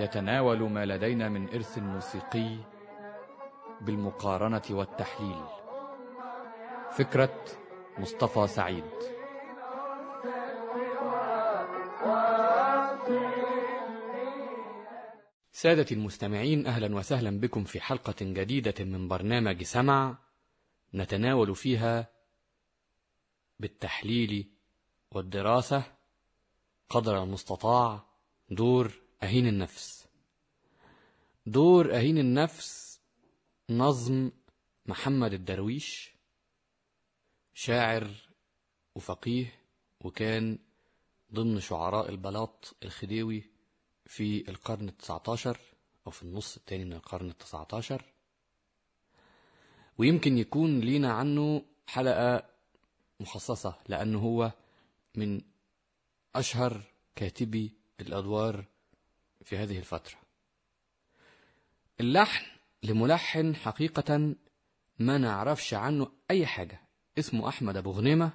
يتناول ما لدينا من إرث موسيقي بالمقارنة والتحليل. فكرة مصطفى سعيد. سادة المستمعين أهلا وسهلا بكم في حلقة جديدة من برنامج سمع نتناول فيها بالتحليل والدراسة قدر المستطاع دور أهين النفس. دور أهين النفس نظم محمد الدرويش شاعر وفقيه وكان ضمن شعراء البلاط الخديوي في القرن التسعة عشر أو في النص الثاني من القرن التسعة عشر ويمكن يكون لينا عنه حلقة مخصصة لأنه هو من أشهر كاتبي الأدوار في هذه الفترة. اللحن لملحن حقيقة ما نعرفش عنه أي حاجة. اسمه أحمد أبو غنيمة.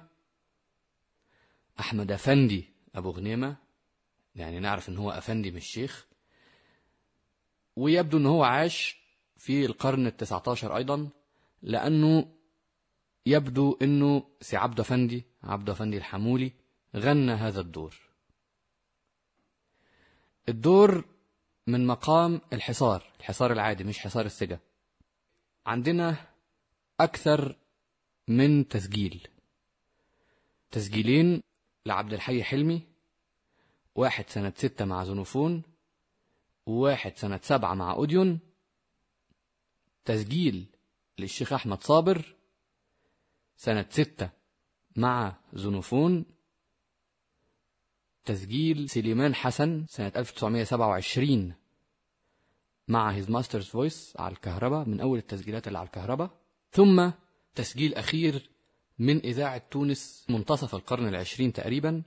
أحمد أفندي أبو غنيمة. يعني نعرف إن هو أفندي مش شيخ ويبدو إن هو عاش في القرن التسعة عشر أيضا لأنه يبدو إنه سي عبد أفندي عبد أفندي الحمولي غنى هذا الدور. الدور من مقام الحصار الحصار العادي مش حصار السجا عندنا أكثر من تسجيل. تسجيلين لعبد الحي حلمي واحد سنة ستة مع زنوفون وواحد سنة سبعة مع أوديون. تسجيل للشيخ أحمد صابر سنة ستة مع زونوفون تسجيل سليمان حسن سنة 1927 مع His Master's Voice على الكهرباء من أول التسجيلات اللي على الكهرباء. ثم تسجيل أخير من إذاعة تونس منتصف القرن العشرين تقريبا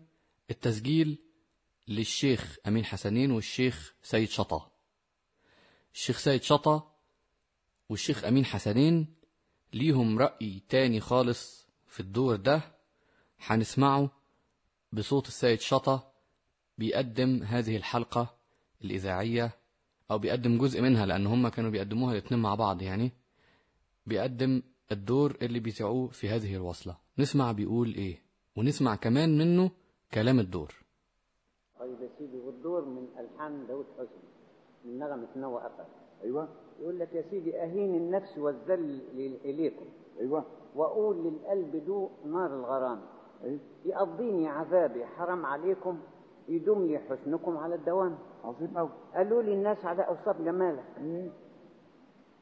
التسجيل للشيخ أمين حسنين والشيخ سيد شطا. الشيخ سيد شطا والشيخ أمين حسنين ليهم رأي تاني خالص في الدور ده. هنسمعه بصوت السيد شطا بيقدم هذه الحلقة الإذاعية أو بيقدم جزء منها لأن هم كانوا بيقدموها الاتنين مع بعض يعني. بيقدم الدور اللي بيذيعوه في هذه الوصلة. نسمع بيقول إيه ونسمع كمان منه كلام الدور. طيب يا سيدي والدور من ألحان داود حسني من نغمة نوى أثر أيوه. يقول لك يا سيدي أهين النفس والذل إليكم أيوه. وأقول للقلب دوق نار الغرام. يقضيني عذابي. حرام عليكم. يدوم لي حسنكم على الدوام. عظيم قوي قالوا لي الناس على أوصاف جمالك.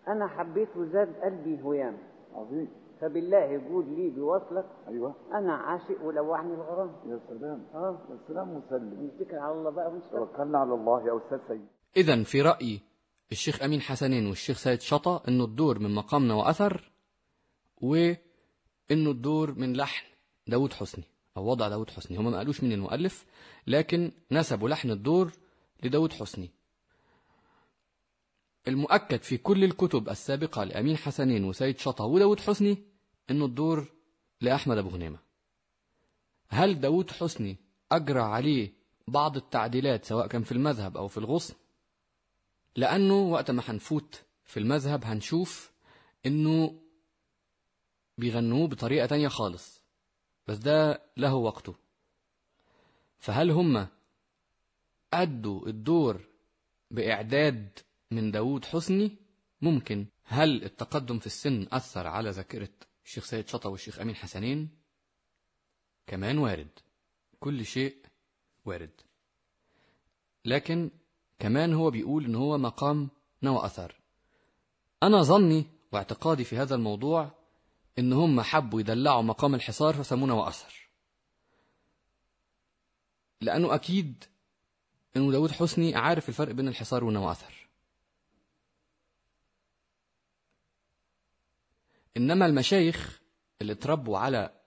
أنا حبيت وزاد قلبي هيام عظيم. فبالله جود لي بوصلك. أيوه. أنا عاشق ولوعني الغرام. يا سلام. آه. يا سلام مسلم نتكل على الله بقى ونشتغل توكلنا على الله يا أستاذ سيد. إذا في رأي الشيخ أمين حسنين والشيخ سيد شطا إنه الدور من مقامنا وأثر وإنه الدور من لحن داود حسني أو وضع داود حسني. هما ما قالوش مين المؤلف لكن نسبوا لحن الدور لداود حسني. المؤكد في كل الكتب السابقة لأمين حسنين وسيد شطا وداود حسني إنه الدور لأحمد أبو غنيمة. هل داود حسني أجرى عليه بعض التعديلات سواء كان في المذهب أو في الغصن؟ لأنه وقت ما هنفوت في المذهب هنشوف إنه بيغنوه بطريقة تانية خالص. بس ده له وقته. فهل هم أدوا الدور بإعداد من داود حسني؟ ممكن. هل التقدم في السن أثر على ذاكرة الشيخ سيد شطا والشيخ أمين حسنين؟ كمان وارد. كل شيء وارد. لكن كمان هو بيقول إن هو مقام نوى أثر. أنا ظني واعتقادي في هذا الموضوع إن هم حبوا يدلعوا مقام الحصار فسموه نوى اثر لأنه أكيد إنه داود حسني عارف الفرق بين الحصار والنواثر إنما المشايخ اللي اتربوا على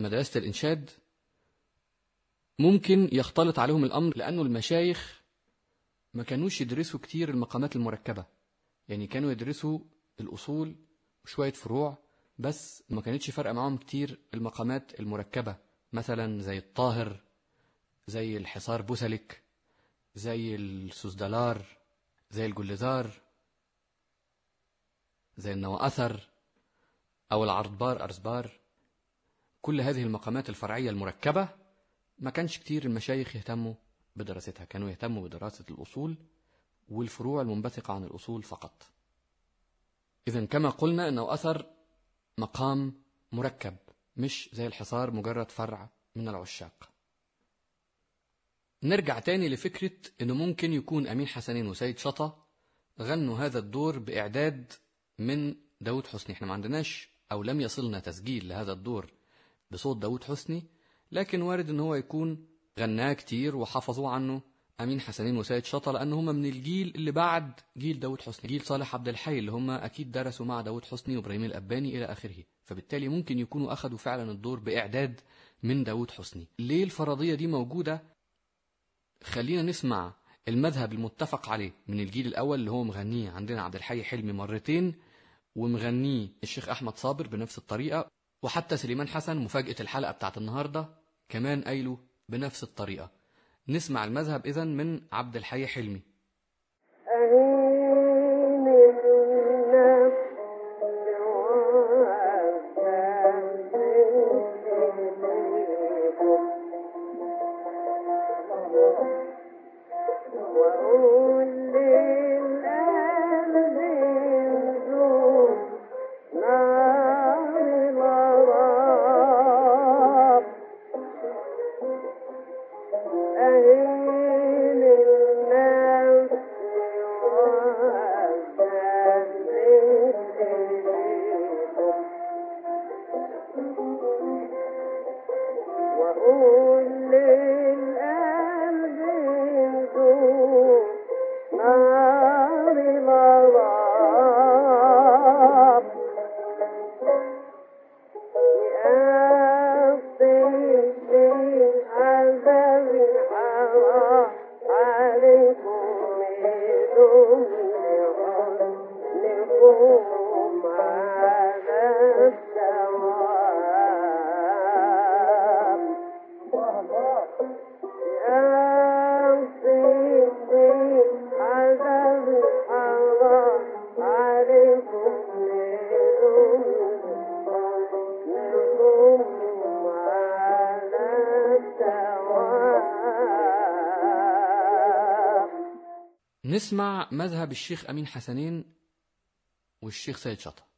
مدرسة الإنشاد ممكن يختلط عليهم الأمر لأنه المشايخ ما كانوش يدرسوا كتير المقامات المركبة. يعني كانوا يدرسوا الأصول وشوية فروع بس ما كانتش فارقة معاهم كتير المقامات المركبة مثلا زي الطاهر زي الحصار بوسلك زي السوزدلار زي الجلزار زي النواأثر أو العرضبار أرزبار. كل هذه المقامات الفرعية المركبة ما كانش كتير المشايخ يهتموا بدراستها كانوا يهتموا بدراسة الأصول والفروع المنبثقة عن الأصول فقط. إذا كما قلنا أنه أثر مقام مركب مش زي الحصار مجرد فرع من العشاق. نرجع تاني لفكرة أنه ممكن يكون أمين حسنين وسيد شطة غنوا هذا الدور بإعداد من داود حسني. إحنا ما عندناش أو لم يصلنا تسجيل لهذا الدور بصوت داود حسني لكن وارد إن هو يكون غناه كتير وحفظوا عنه أمين حسنين وسيد شطه لأن هم من الجيل اللي بعد جيل داود حسني جيل صالح عبد الحي اللي هم أكيد درسوا مع داود حسني وإبراهيم الأباني إلى آخره. فبالتالي ممكن يكونوا اخذوا فعلا الدور بإعداد من داود حسني. ليه الفرضية دي موجودة؟ خلينا نسمع المذهب المتفق عليه من الجيل الأول اللي هو مغنيه. عندنا عبد الحي حلمي مرتين ومغنيه الشيخ أحمد صابر بنفس الطريقة وحتى سليمان حسن مفاجأة الحلقة بتاعت النهارده كمان قايله بنفس الطريقة. نسمع المذهب إذن من عبد الحي حلمي. نسمع مذهب الشيخ أمين حسنين والشيخ سيد شطة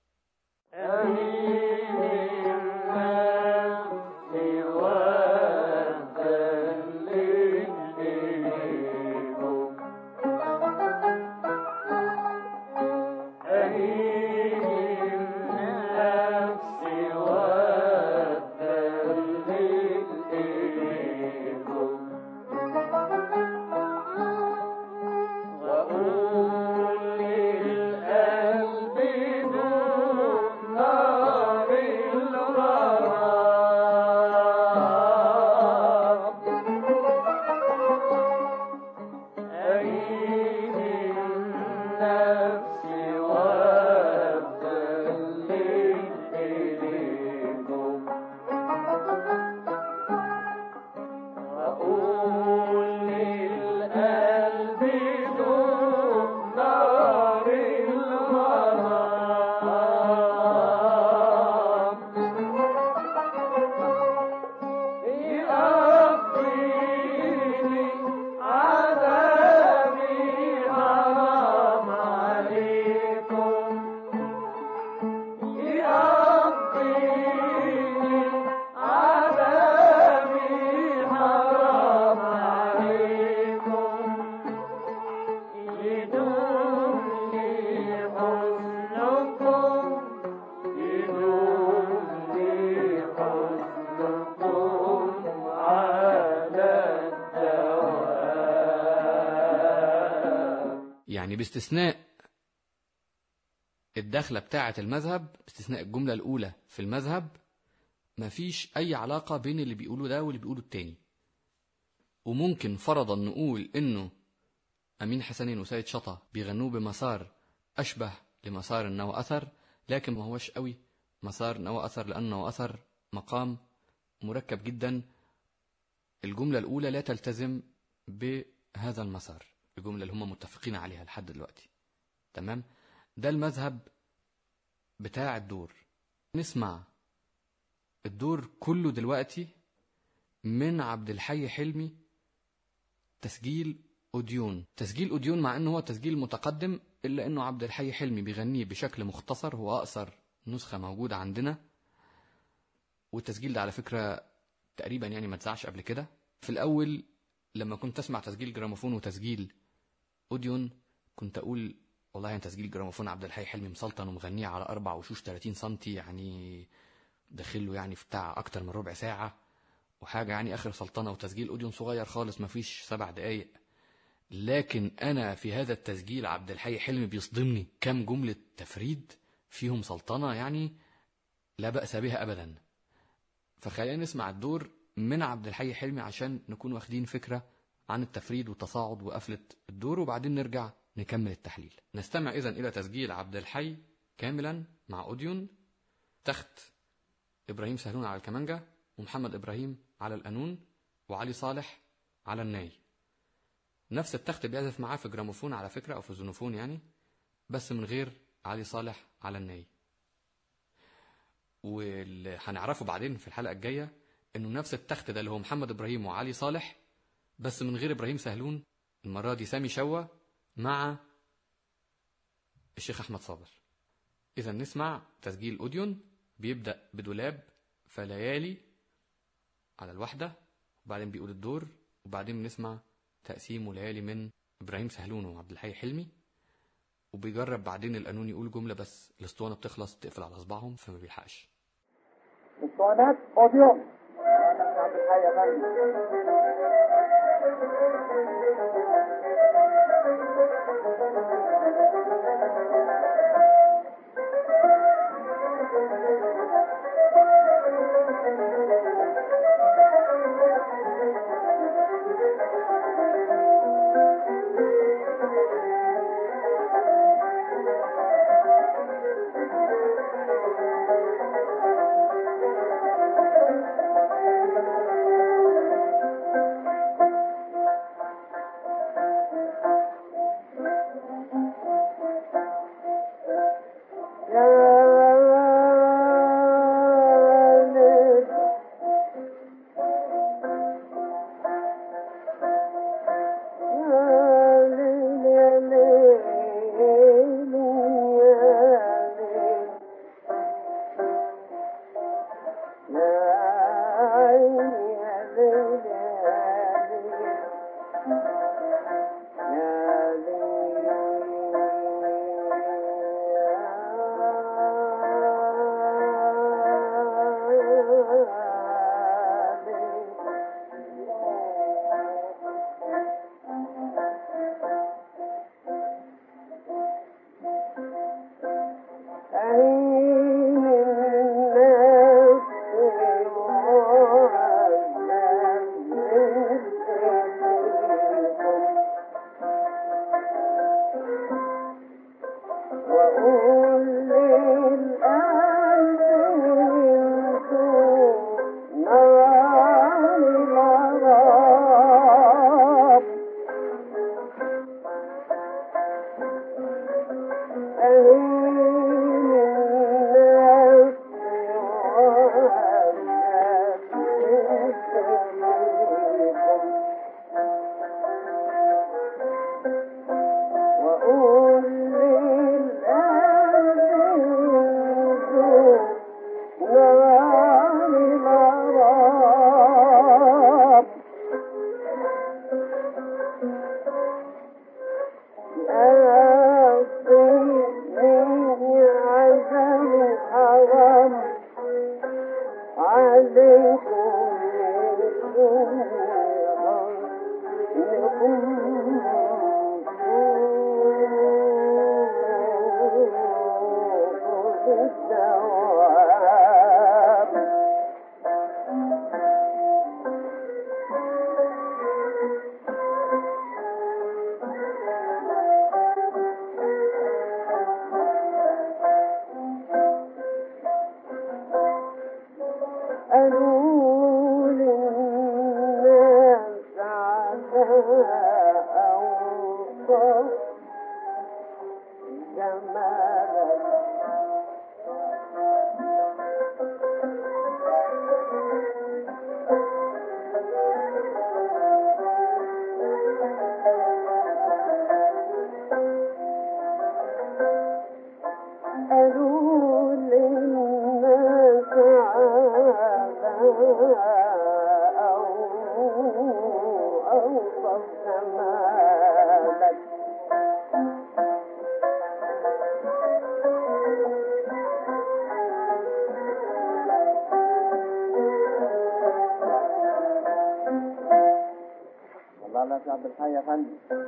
يعني باستثناء الدخلة بتاعة المذهب باستثناء الجملة الأولى في المذهب مفيش أي علاقة بين اللي بيقوله ده واللي بيقوله التاني. وممكن فرضا نقول إنه أمين حسنين وسيد شطة بيغنوه بمسار أشبه لمسار النوى أثر لكن ما هوش قوي. مسار نوى أثر لأنه أثر مقام مركب جدا. الجملة الأولى لا تلتزم بهذا المسار. الجملة اللي هم متفقين عليها لحد دلوقتي. تمام؟ ده المذهب بتاع الدور. نسمع. الدور كله دلوقتي من عبد الحي حلمي تسجيل أوديون. تسجيل أوديون مع إنه هو تسجيل متقدم إلا إنه عبد الحي حلمي بيغنيه بشكل مختصر هو أقصر نسخة موجودة عندنا. والتسجيل ده على فكرة تقريبا يعني ما اتذاعش قبل كده. في الأول لما كنت أسمع تسجيل جراموفون وتسجيل أوديون كنت أقول والله يعني تسجيل جراموفون عبد الحي حلمي مسلطن ومغنيه على أربع وشوش 30 سنتي يعني داخله يعني في بتاع أكتر من ربع ساعة. وحاجة يعني آخر سلطنة وتسجيل أوديون صغير خالص مفيش سبع دقايق. لكن أنا في هذا التسجيل عبد الحي حلمي بيصدمني كم جملة تفريد فيهم سلطنة يعني لا بأس بها ابدا. فخلينا نسمع الدور من عبد الحي حلمي عشان نكون واخدين فكرة عن التفريد والتصاعد وقفلة الدور وبعدين نرجع نكمل التحليل. نستمع إذا إلى تسجيل عبد الحي كاملا مع أوديون تخت إبراهيم سهلون على الكمانجة ومحمد إبراهيم على القانون وعلي صالح على الناي. نفس التخت بيعزف معاه في جراموفون على فكرة أو في زونوفون يعني بس من غير علي صالح على الناي. واللي هنعرفه بعدين في الحلقة الجاية إنه نفس التخت ده اللي هو محمد إبراهيم وعلي صالح بس من غير إبراهيم سهلون المرة دي سامي شوا مع الشيخ أحمد صابر. إذا نسمع تسجيل أوديون بيبدأ بدولاب فليالي على الوحدة وبعدين بيقول الدور وبعدين بنسمع تقسيم وليالي من إبراهيم سهلون وعبد الحي حلمي. وبيجرب بعدين القانون يقول جملة بس الأسطوانة بتخلص تقفل على صباعهم فما بيلحقش. اسطوانات أوديو. أنا من عبد الحي والله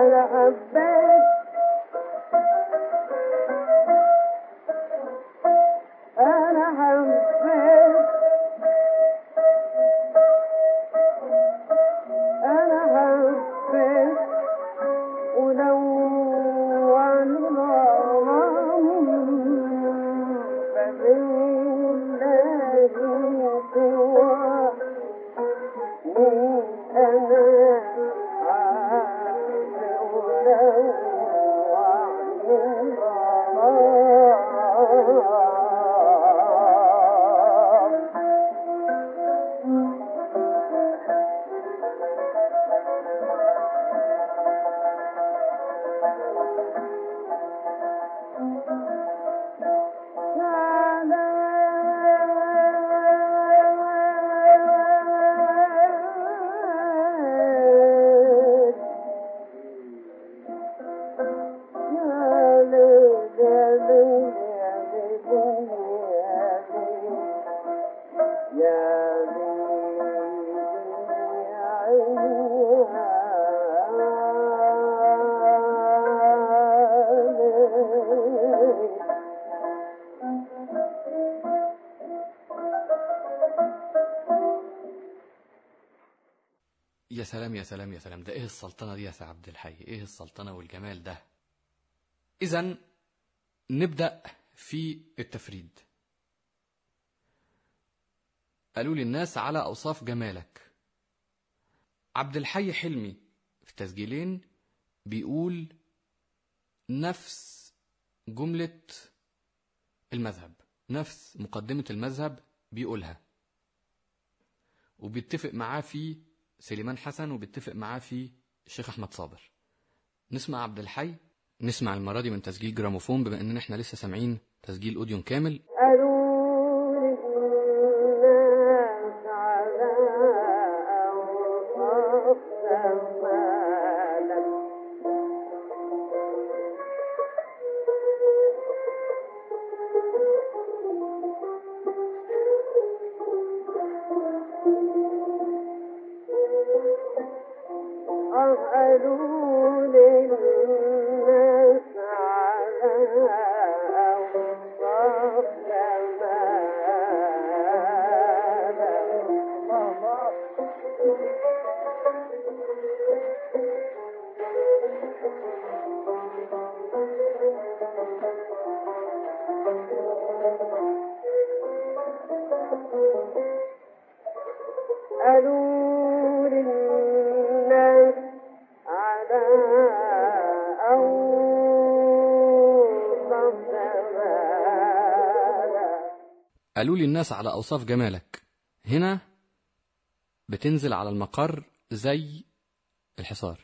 أنا حبيت يا سلام يا سلام ده إيه السلطنة دي يا سي عبد الحي؟ إيه السلطنة والجمال ده؟ اذا نبدأ في التفريد. قالوا لي الناس على أوصاف جمالك. عبد الحي حلمي في تسجيلين بيقول نفس جملة المذهب نفس مقدمة المذهب بيقولها. وبيتفق معاه في سليمان حسن وبيتفق معاه في الشيخ أحمد صابر. نسمع عبد الحي نسمع المرة دي من تسجيل جراموفون بما إننا إحنا لسه سامعين تسجيل أوديون كامل قالوا لي الناس على أوصاف جمالك. هنا بتنزل على المقر زي الحصار.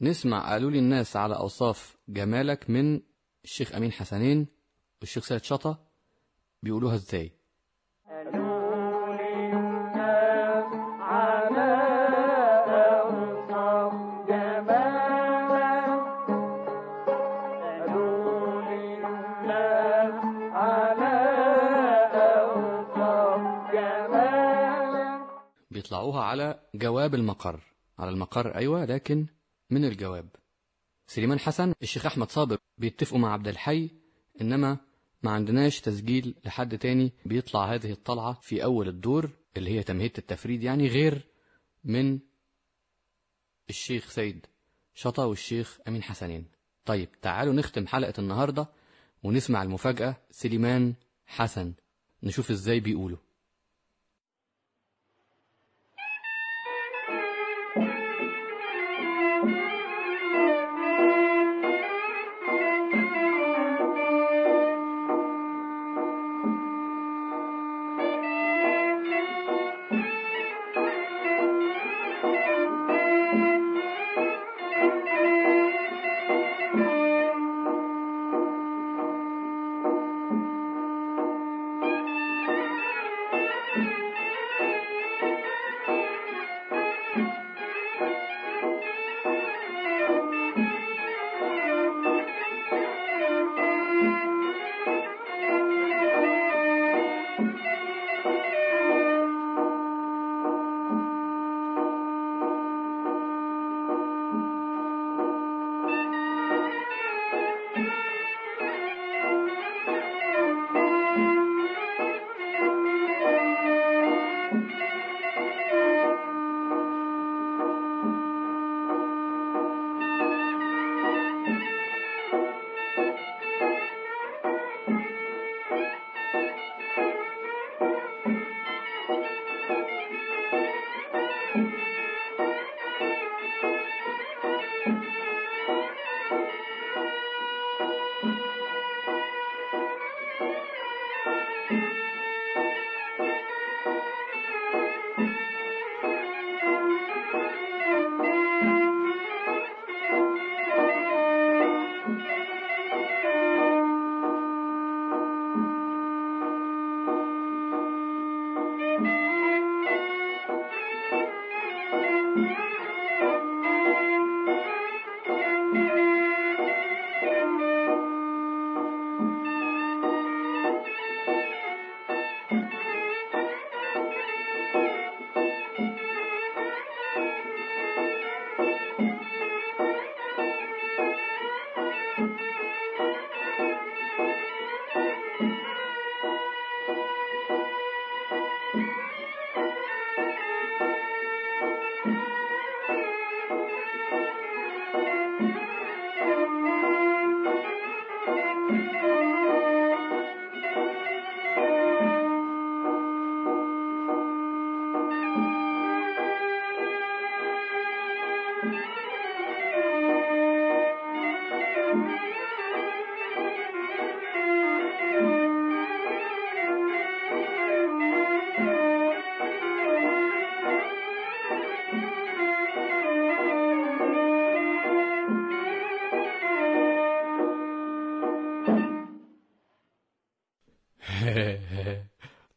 نسمع قالوا لي الناس على أوصاف جمالك من الشيخ أمين حسنين والشيخ سيد شطة بيقولوها إزاي. بيطلعوها على جواب المقر. على المقر أيوة لكن من الجواب؟ سليمان حسن الشيخ أحمد صابر بيتفقوا مع عبد الحي إنما ما عندناش تسجيل لحد تاني بيطلع هذه الطلعة في أول الدور اللي هي تمهيدة التفريد يعني غير من الشيخ سيد شطا والشيخ أمين حسنين. طيب تعالوا نختم حلقة النهاردة ونسمع المفاجأة سليمان حسن. نشوف إزاي بيقولوا.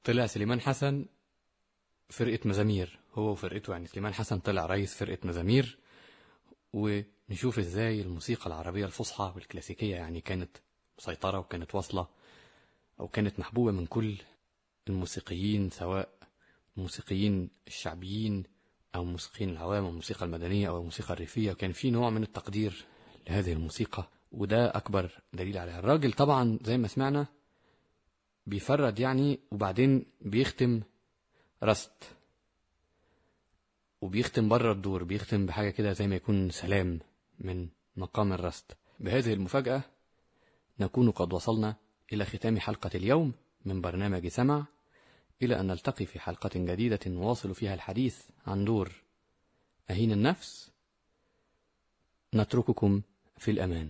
طلع سليمان حسن فرقة مزامير. هو وفرقته يعني سليمان حسن طلع رئيس فرقة مزامير. ونشوف إزاي الموسيقى العربية الفصحى والكلاسيكية يعني كانت مسيطرة وكانت واصلة أو كانت محبوبة من كل الموسيقيين سواء الموسيقيين الشعبيين أو الموسيقيين العوام أو الموسيقى المدنية أو الموسيقى الريفية. وكان في نوع من التقدير لهذه الموسيقى وده أكبر دليل عليها. الراجل طبعا زي ما سمعنا بيفرد يعني وبعدين بيختم رست وبيختم بره الدور بيختم بحاجة كده زي ما يكون سلام من مقام الرست بهذه المفاجأة نكون قد وصلنا إلى ختام حلقة اليوم من برنامج سمع إلى أن نلتقي في حلقة جديدة نواصل فيها الحديث عن دور أهين النفس. نترككم في الأمان.